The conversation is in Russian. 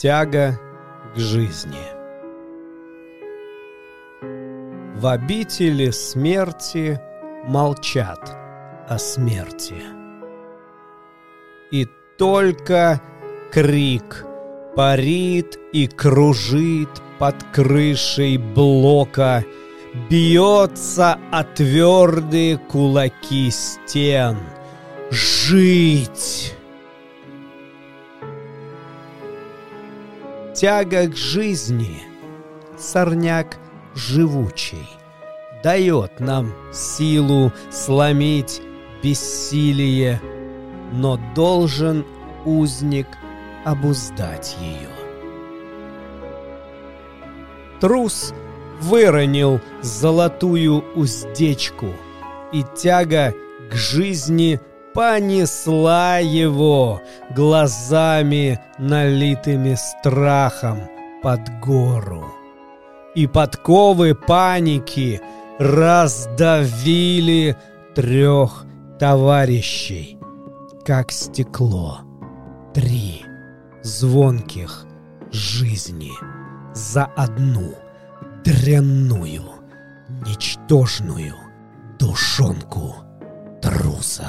Тяга к жизни. В обители смерти молчат о смерти. И только крик парит и кружит под крышей блока, Бьется о твердые кулаки стен. Жить! Тяга к жизни, сорняк живучий, Дает нам силу сломить бессилие, Но должен узник обуздать ее. Трус выронил золотую уздечку, И тяга к жизни понесла его глазами, налитыми страхом под гору. И подковы паники раздавили трех товарищей, как стекло. Три звонких жизни за одну дрянную, ничтожную душонку труса.